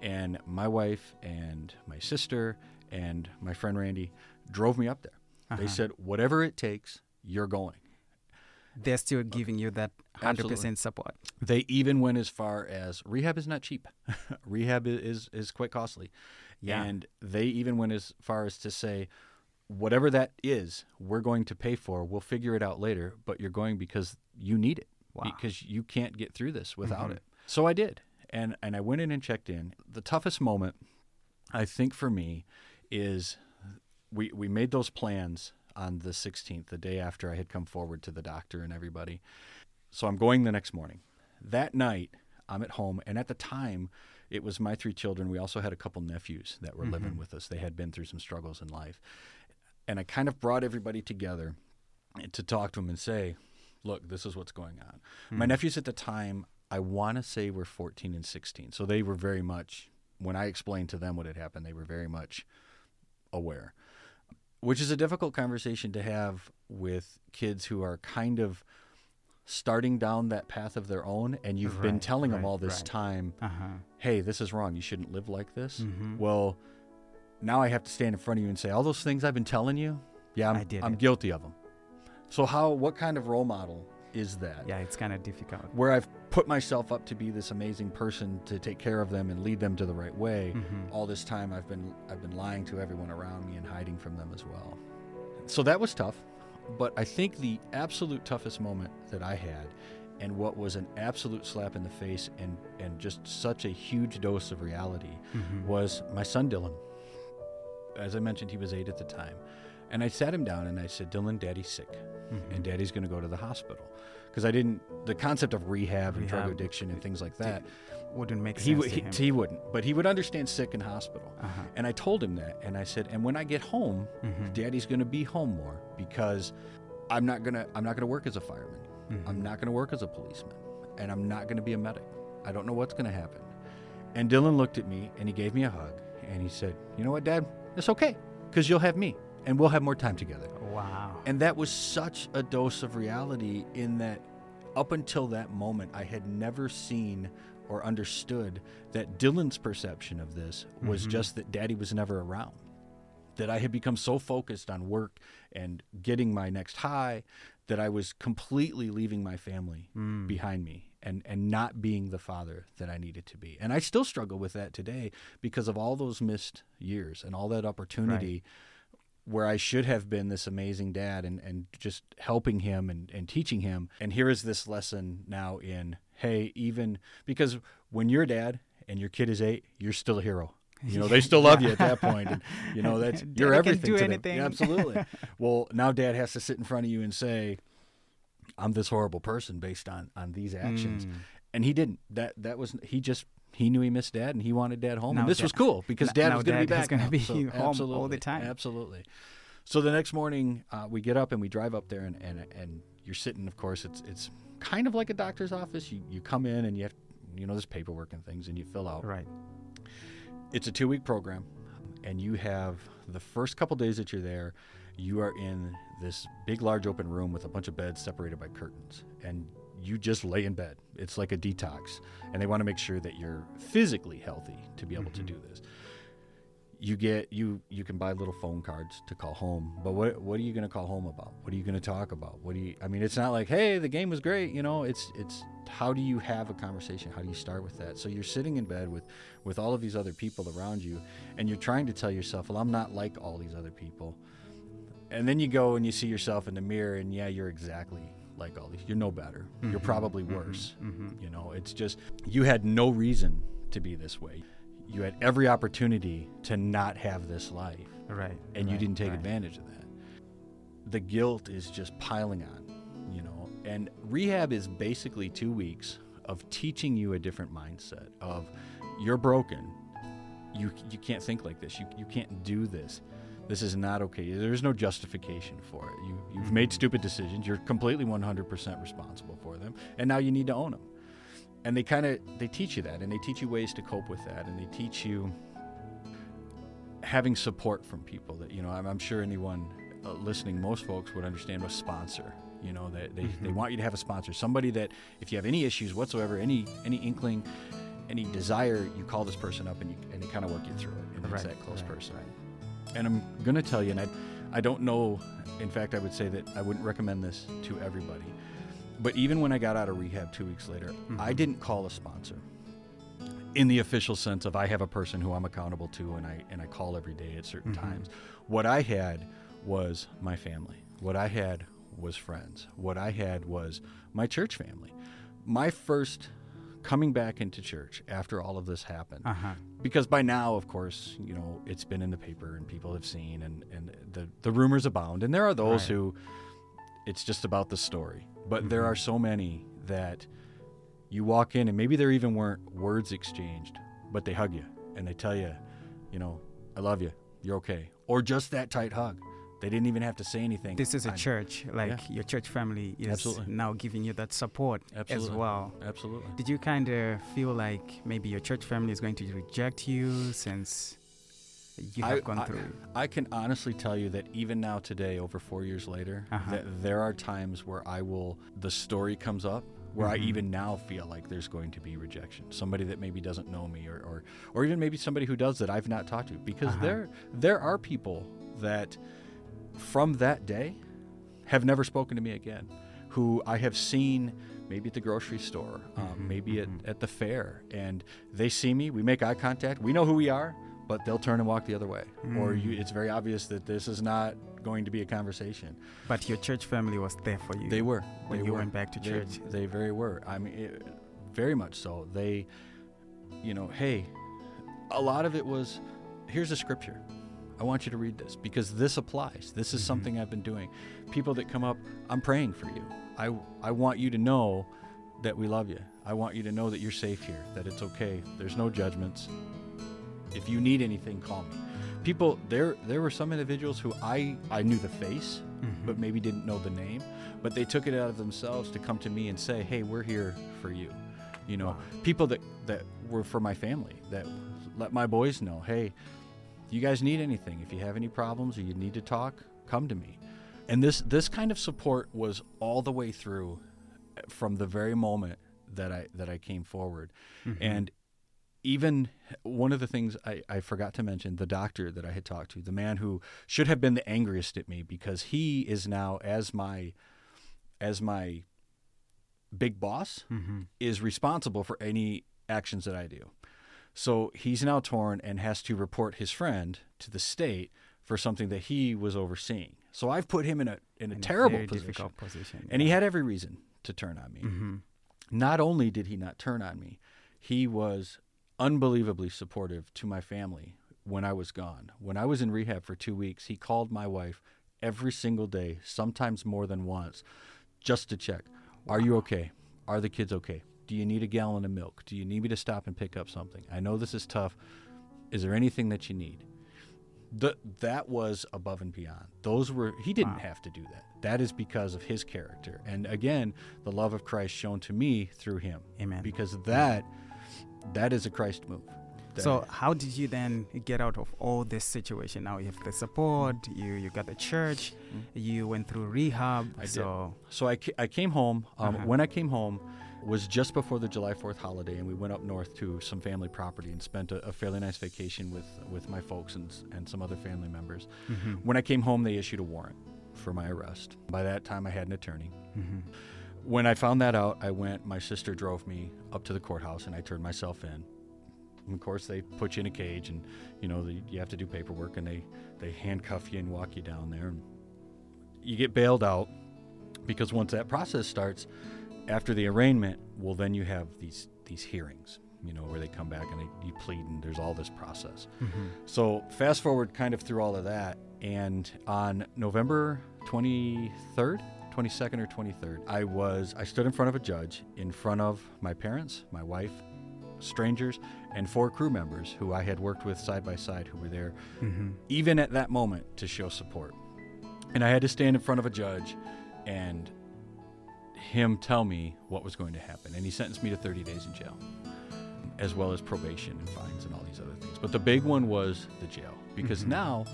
and my wife and my sister and my friend Randy drove me up there. They Uh-huh. said, "Whatever it takes, you're going." they're still giving you that 100% Absolutely. support. They even went as far as rehab is not cheap. rehab is is quite costly. Yeah. And they even went as far as to say whatever that is, we're going to pay for. We'll figure it out later, but you're going because you need it. Wow. Because you can't get through this without Mhm. it. So I did. And and I went in and checked in. The toughest moment I think for me is we we made those plans on the 16th, the day after I had come forward to the doctor and everybody. So I'm going the next morning. That night, I'm at home, and at the time, it was my three children. We also had a couple nephews that were living mm-hmm. with us. They had been through some struggles in life. And I kind of brought everybody together to talk to them and say, look, this is what's going on. My mm. nephews at the time, I want to say were 14 and 16. So they were very much, when I explained to them what had happened, they were very much aware, which is a difficult conversation to have with kids who are kind of starting down that path of their own. And you've been Right, telling them all this right. time, Uh huh. hey, this is wrong. You shouldn't live like this. Mhm. Well, now I have to stand in front of you and say, all those things I've been telling you, yeah, I'm, I did I'm it." guilty of them. So, how, what kind of role model is that? Yeah, it's kind of difficult. Where I've put myself up to be this amazing person to take care of them and lead them to the right way. Mhm. All this time, I've been I've been lying to everyone around me and hiding from them as well. So that was tough, but I think the absolute toughest moment that I had, and what was an absolute slap in the face and and just such a huge dose of reality, Mhm. was my son Dylan. As I mentioned, he was eight at the time. And I sat him down and I said, Dylan, daddy's sick. Mhm. And daddy's going to go to the hospital. Because I didn't, the concept of rehab, and drug addiction and things like that, wouldn't make sense. he, to he, him. he wouldn't. But he would understand sick in hospital. uh-huh. And I told him that. And I said, and when I get home, Mhm. daddy's going to be home more because I'm not going to, I'm not going to work as a fireman. Mhm. I'm not going to work as a policeman. And I'm not going to be a medic. I don't know what's going to happen. And Dylan looked at me and he gave me a hug and he said, You know what, Dad? It's okay because you'll have me and we'll have more time together. Wow. And that was such a dose of reality in that up until that moment, I had never seen or understood that Dylan's perception of this was Mhm. just that daddy was never around. That I had become so focused on work and getting my next high that I was completely leaving my family Mm. behind me and, and not being the father that I needed to be. And I still struggle with that today because of all those missed years and all that opportunity where I should have been this amazing dad and, and just helping him and, and teaching him. And here is this lesson now in, hey, even because when you're dad and your kid is eight, you're still a hero. You know, they still love you at that point, and you know that's Daddy you're everything to them. Yeah, absolutely. well, now dad has to sit in front of you and say, "I'm this horrible person based on on these actions," Mm. and he didn't. That that was he just he knew he missed dad and he wanted dad home, Now and this dad- was cool because dad was going to be back. gonna be So, home all the time. Absolutely. So the next morning, uh, we get up and we drive up there, and, and and you're sitting. Of course, it's it's kind of like a doctor's office. You you come in and you have you know there's paperwork and things, and you fill out. Right. It's a two week program, and you have the first couple days that you're there, you are in this big, large open room with a bunch of beds separated by curtains, and you just lay in bed. It's like a detox, and they want to make sure that you're physically healthy to be able to mm-hmm. do this. You get you you can buy little phone cards to call home, but what what are you going to call home about? What are you going to talk about? What do you? I mean, it's not like hey, the game was great. You know, it's it's how do you have a conversation? How do you start with that? So you're sitting in bed with with all of these other people around you, and you're trying to tell yourself, well, I'm not like all these other people. And then you go and you see yourself in the mirror, and yeah, you're exactly like all these. You're no better. You're mm-hmm. probably mm-hmm. worse. Mm-hmm. You know, it's just you had no reason to be this way. You had every opportunity to not have this life, Right. and you didn't take right. advantage of that. The guilt is just piling on, you know. And rehab is basically two weeks of teaching you a different mindset of you're broken. You you can't think like this. You you can't do this. This is not okay. There's no justification for it. You you've made stupid decisions. You're completely 100% responsible for them, and now you need to own them. And they kind of they teach you that, and they teach you ways to cope with that, and they teach you having support from people that you know i'm, I'm sure anyone uh, listening most folks would understand a sponsor you know that they, they want you to have a sponsor somebody that if you have any issues whatsoever any any inkling any desire you call this person up and you and they kind of work you through it and it's Right, that close right, person and i'm going to tell you and I, I don't know in fact i would say that i wouldn't recommend this to everybody but even when I got out of rehab two weeks later, I Mhm. didn't call a sponsor in the official sense of I have a person who I'm accountable to and I and I call every day at certain Mhm. times. What I had was my family. What I had was friends. What I had was my church family. My first coming back into church after all of this happened Uh huh. because by now of course you know it's been in the paper and people have seen and and the the rumors abound and there are those Right. who it's just about the story but there Mhm. are so many that you walk in and maybe there even weren't words exchanged but they hug you and they tell you you know i love you you're okay or just that tight hug they didn't even have to say anything This is a I- church, like your church family is Absolutely. now giving you that support Absolutely. as well. absolutely Did you kind of feel like maybe your church family is going to reject you since you have I- gone I- through? I can honestly tell you that even now today, over four years later, Uh-huh. that there are times where I will the story comes up where I Mhm. even now feel like there's going to be rejection. Somebody that maybe doesn't know me or or, or even maybe somebody who does that I've not talked to. Because Uh-huh. there there are people that from that day have never spoken to me again. Who I have seen maybe at the grocery store, um, Mhm, maybe mhm. at, at the fair, and they see me, we make eye contact, we know who we are, but they'll turn and walk the other way. Or Mm. you, it's very obvious that this is not going to be a conversation. But your church family was there for you. They were. when they you were. went back to They- church. They, very were. I mean, it, very much so. They, you know, hey, a lot of it was, here's a scripture. I want you to read this because this applies. This is Mhm. something I've been doing. People that come up, I'm praying for you. I, I want you to know that we love you. I want you to know that you're safe here, that it's okay. There's no judgments. If you need anything, call me. People, there, there were some individuals who I, I knew the face, Mhm. but maybe didn't know the name, but they took it out of themselves to come to me and say, "Hey, we're here for you." You know, Wow. people that that were for my family that let my boys know, "Hey, you guys need anything, if you have any problems or you need to talk, come to me." And this this kind of support was all the way through uh, from the very moment that I that I came forward. Mhm. And even one of the things I, I forgot to mention, the doctor that I had talked to, the man who should have been the angriest at me because he is now as my as my big boss Mhm. is responsible for any actions that I do. So he's now torn and has to report his friend to the state for something that he was overseeing. So I've put him in a in a In terrible very position. difficult position. And he had every reason to turn on me hmm not only did he not turn on me, he was unbelievably supportive to my family when I was gone. When I was in rehab for two weeks, he called my wife every single day, sometimes more than once, just to check Are you okay? Are the kids okay? Do you need a gallon of milk? Do you need me to stop and pick up something? I know this is tough. Is there anything that you need? The, that was above and beyond. Those were he didn't Wow. have to do that. That is because of his character, and again, the love of Christ shown to me through him. Amen. Because that that is a Christ move. That- So how did you then get out of all this situation? Now you have the support, you you got the church, Mm. you went through rehab. I did. so So I, ca- I came home. Um, Uh-huh. When I came home was just before the July 4th holiday, and we went up north to some family property and spent a, a fairly nice vacation with, with my folks and, and some other family members. Mhm. When I came home, they issued a warrant for my arrest. By that time, I had an attorney. Mhm. When I found that out, I went, my sister drove me up to the courthouse, and I turned myself in. And of course, they put you in a cage, and you know the, you have to do paperwork, and they they handcuff you and walk you down there. And you get bailed out because once that process starts, after the arraignment, well, then you have these these hearings, you know, where they come back and they, you plead, and there's all this process. Mhm. So fast forward kind of through all of that, and on November 23rd, 22nd or 23rd, I was I stood in front of a judge in front of my parents, my wife, strangers, and four crew members who I had worked with side by side who were there Mhm. even at that moment to show support. And I had to stand in front of a judge and him tell me what was going to happen. And he sentenced me to 30 days in jail, as well as probation and fines and all these other things. But the big one was the jail, because Mhm. now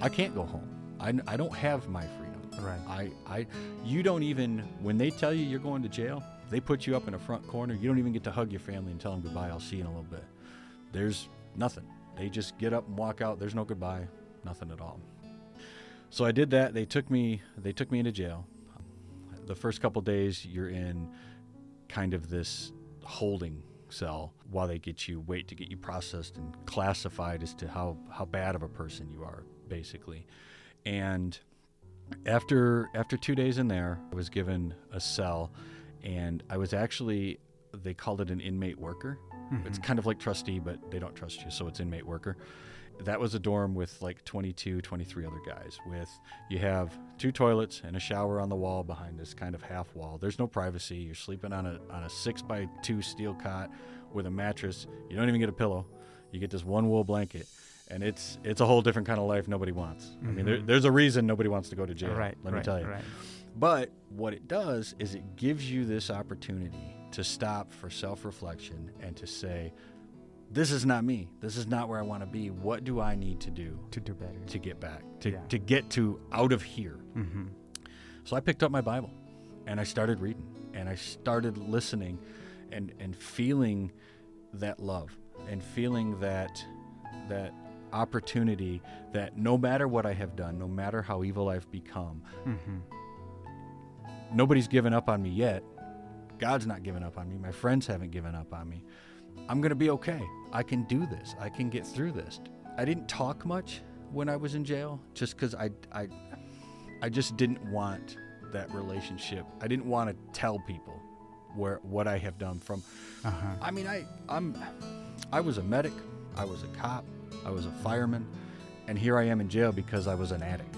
I can't go home. I, I don't have my freedom. Right. I, I, you don't even, when they tell you you're going to jail, they put you up in a front corner. You don't even get to hug your family and tell them goodbye. I'll see you in a little bit. There's nothing. They just get up and walk out. There's no goodbye, nothing at all. So I did that. They took me. They took me into jail. The first couple days you're in kind of this holding cell while they get you wait to get you processed and classified as to how how bad of a person you are basically. And after after two days in there i was given a cell and i was actually they called it an inmate worker. It's mm-hmm. kind of like trustee but they don't trust you so it's inmate worker that was a dorm with like 22 23 other guys with you have two toilets and a shower on the wall behind this kind of half wall there's no privacy you're sleeping on a on a six by two steel cot with a mattress you don't even get a pillow you get this one wool blanket and it's it's a whole different kind of life nobody wants i mean there, Mhm. there's a reason nobody wants to go to jail right. let me tell you Right. but what it does is it gives you this opportunity to stop for self reflection and to say, this is not me. This is not where I want to be. What do I need to do To do better. to get back, to, Yeah. to get to out of here? Mm-hmm. So I picked up my Bible and I started reading and I started listening and, and feeling that love and feeling that that opportunity that no matter what I have done, no matter how evil I've become, Mm-hmm. nobody's given up on me yet. God's not given up on me. My friends haven't given up on me. I'm going to be okay. I can do this. I can get through this. I didn't talk much when I was in jail just cuz I I I just didn't want that relationship. I didn't want to tell people where what I have done from Uh-huh. I mean, I I'm I was a medic, I was a cop, I was a fireman, and here I am in jail because I was an addict.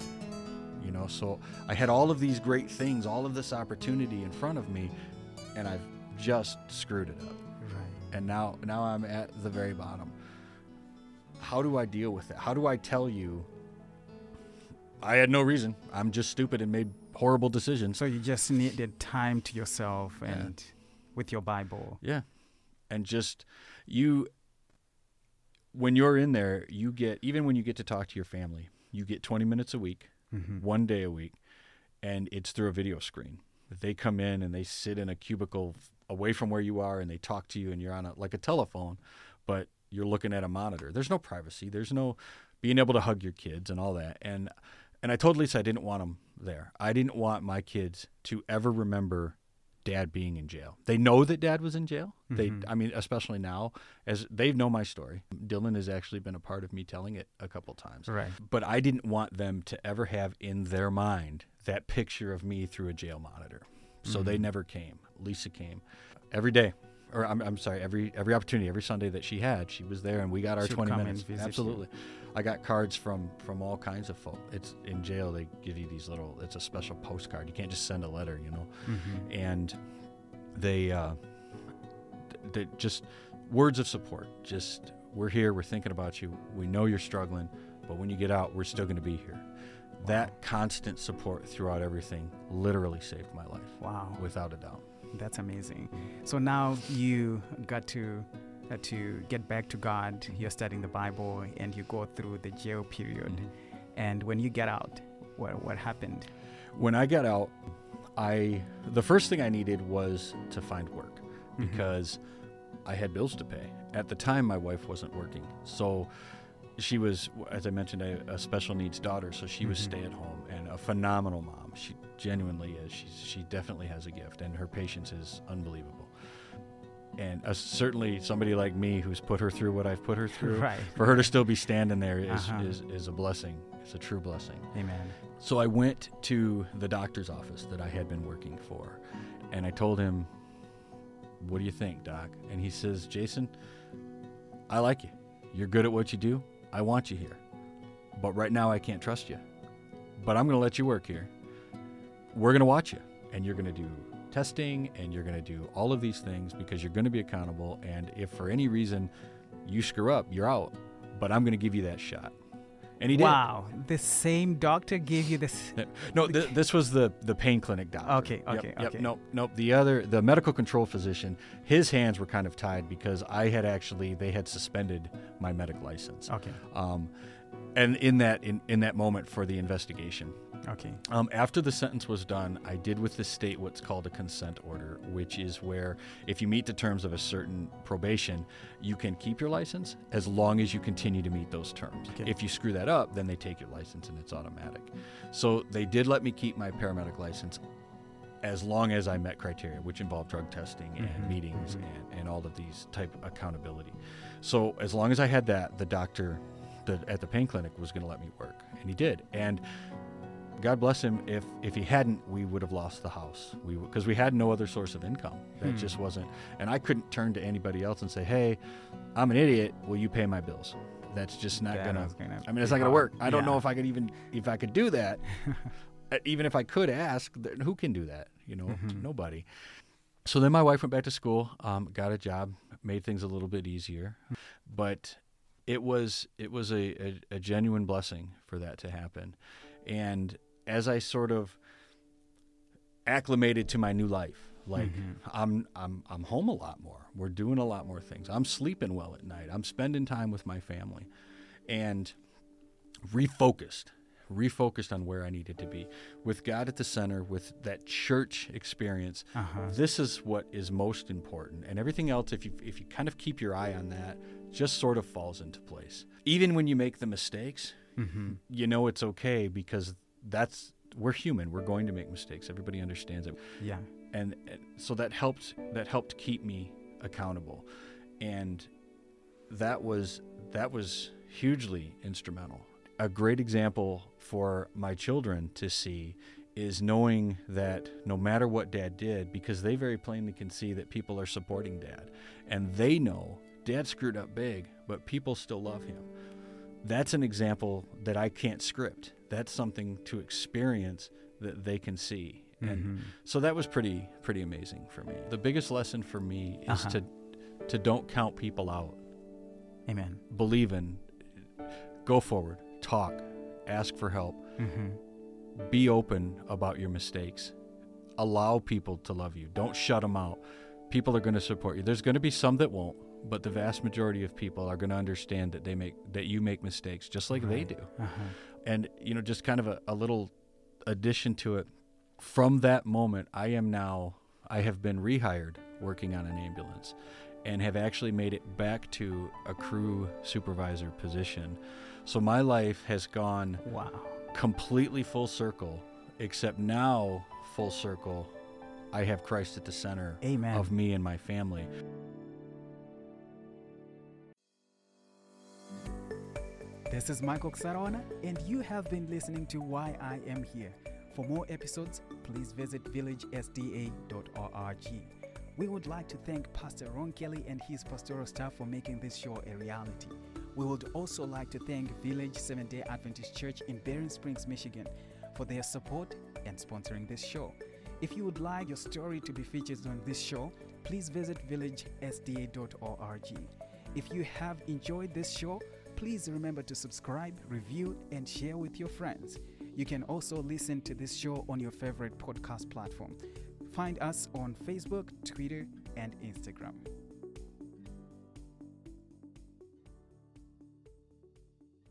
You know, so I had all of these great things, all of this opportunity in front of me, and I've just screwed it up. And now now I'm at the very bottom. How do I deal with it? How do I tell you I had no reason. I'm just stupid and made horrible decisions. So you just needed time to yourself Yeah. and with your Bible. Yeah. And just you when you're in there, you get even when you get to talk to your family, you get 20 minutes a week, Mm-hmm. one day a week, and it's through a video screen. They come in and they sit in a cubicle away from where you are and they talk to you and you're on a like a telephone, but you're looking at a monitor. There's no privacy. There's no being able to hug your kids and all that. And and I told Lisa I didn't want them there. I didn't want my kids to ever remember dad being in jail. They know that dad was in jail. They Mhm. I mean especially now as they know my story. Dylan has actually been a part of me telling it a couple times Right. but I didn't want them to ever have in their mind that picture of me through a jail monitor. So they Mhm. never came. Lisa came every day, or I'm, I'm sorry, every every opportunity, every Sunday that she had, she was there, and we got our She'd 20 minutes. you. Absolutely. I got cards from from all kinds of folk. It's in jail. They give you these little. It's a special postcard. You can't just send a letter, you know Mm-hmm. and they uh, they just words of support. Just we're here, we're thinking about you. We know you're struggling, but when you get out, we're still going to be here. That constant support throughout everything literally saved my life, Wow. without a doubt. That's amazing. So now you got to uh, to get back to God. You're studying the Bible and you go through the jail period. And when you get out, what what happened? When I got out, I the first thing I needed was to find work Mhm. because I had bills to pay. At the time, my wife wasn't working, so she was, as I mentioned, a, a special needs daughter. So she was Mhm. stay at home and a phenomenal mom. She genuinely is. She's, she definitely has a gift, and her patience is unbelievable. And uh, certainly, somebody like me who's put her through what I've put her through, right. for her to still be standing there is, Uh-huh. is, is a blessing. It's a true blessing. Amen. So I went to the doctor's office that I had been working for, and I told him, "What do you think, doc?" And he says, "Jason, I like you. You're good at what you do. I want you here. But right now I can't trust you. But I'm going to let you work here. We're going to watch you, and you're going to do testing, and you're going to do all of these things because you're going to be accountable. And if for any reason you screw up, you're out. But I'm going to give you that shot." And he did. wow. The same doctor gave you this. No, th- this was the the pain clinic doctor. Okay, Yep, okay, yep, okay. Nope, nope. The other, the medical control physician, his hands were kind of tied because I had actually they had suspended my medic license. Okay. Um, and in that in, in that moment for the investigation, Okay. um, after the sentence was done, I did with the state what's called a consent order, which is where if you meet the terms of a certain probation, you can keep your license as long as you continue to meet those terms. Okay. If you screw that up, then they take your license and it's automatic. So they did let me keep my paramedic license as long as I met criteria, which involved drug testing and Mhm, meetings mhm. and, and all of these type of accountability. So as long as I had that, the doctor the, at the pain clinic was going to let me work, and he did. And God bless him. If if he hadn't, we would have lost the house. We because we had no other source of income. That Hmm. just wasn't. And I couldn't turn to anybody else and say, "Hey, I'm an idiot. Will you pay my bills?" That's just not That gonna. gonna I mean, it's not gonna work. I don't know if I could even if I could do that. Uh, even if I could ask, who can do that? You know, Mhm. nobody. So then my wife went back to school, um, got a job, made things a little bit easier, but it was it was a, a, a genuine blessing for that to happen, and as I sort of acclimated to my new life, like Mhm. I'm I'm I'm home a lot more. We're doing a lot more things. I'm sleeping well at night. I'm spending time with my family, and refocused refocused on where I needed to be with God at the center with that church experience Uh-huh. this is what is most important and everything else if you if you kind of keep your eye on that just sort of falls into place even when you make the mistakes Mm-hmm. you know it's okay because that's we're human. We're going to make mistakes. Everybody understands it. Yeah. and, and so that helped that helped keep me accountable. And that was that was hugely instrumental. A great example for my children to see is knowing that no matter what dad did because they very plainly can see that people are supporting dad. And they know dad screwed up big but people still love him that's an example that I can't script that's something to experience that they can see and Mhm. so that was pretty pretty amazing for me. The biggest lesson for me is Uh-huh. to to don't count people out. Amen. Believe in go forward, talk, ask for help, Mm-hmm. be open about your mistakes. Allow people to love you. Don't shut them out. People are going to support you. There's going to be some that won't, but the vast majority of people are going to understand that they make that you make mistakes just like they do. Uh-huh. and you know just kind of a, a little addition to it from that moment i am now i have been rehired working on an ambulance and have actually made it back to a crew supervisor position so my life has gone Wow. completely full circle except now full circle i have christ at the center Amen. of me and my family This is Michael Xarawana, and you have been listening to Why I Am Here. For more episodes, please visit villagesda.org. We would like to thank Pastor Ron Kelly and his pastoral staff for making this show a reality. We would also like to thank Village Seventh day Adventist Church in Berrien Springs, Michigan, for their support and sponsoring this show. If you would like your story to be featured on this show, please visit villagesda.org. If you have enjoyed this show, please remember to subscribe, review, and share with your friends. You can also listen to this show on your favorite podcast platform. Find us on Facebook, Twitter, and Instagram.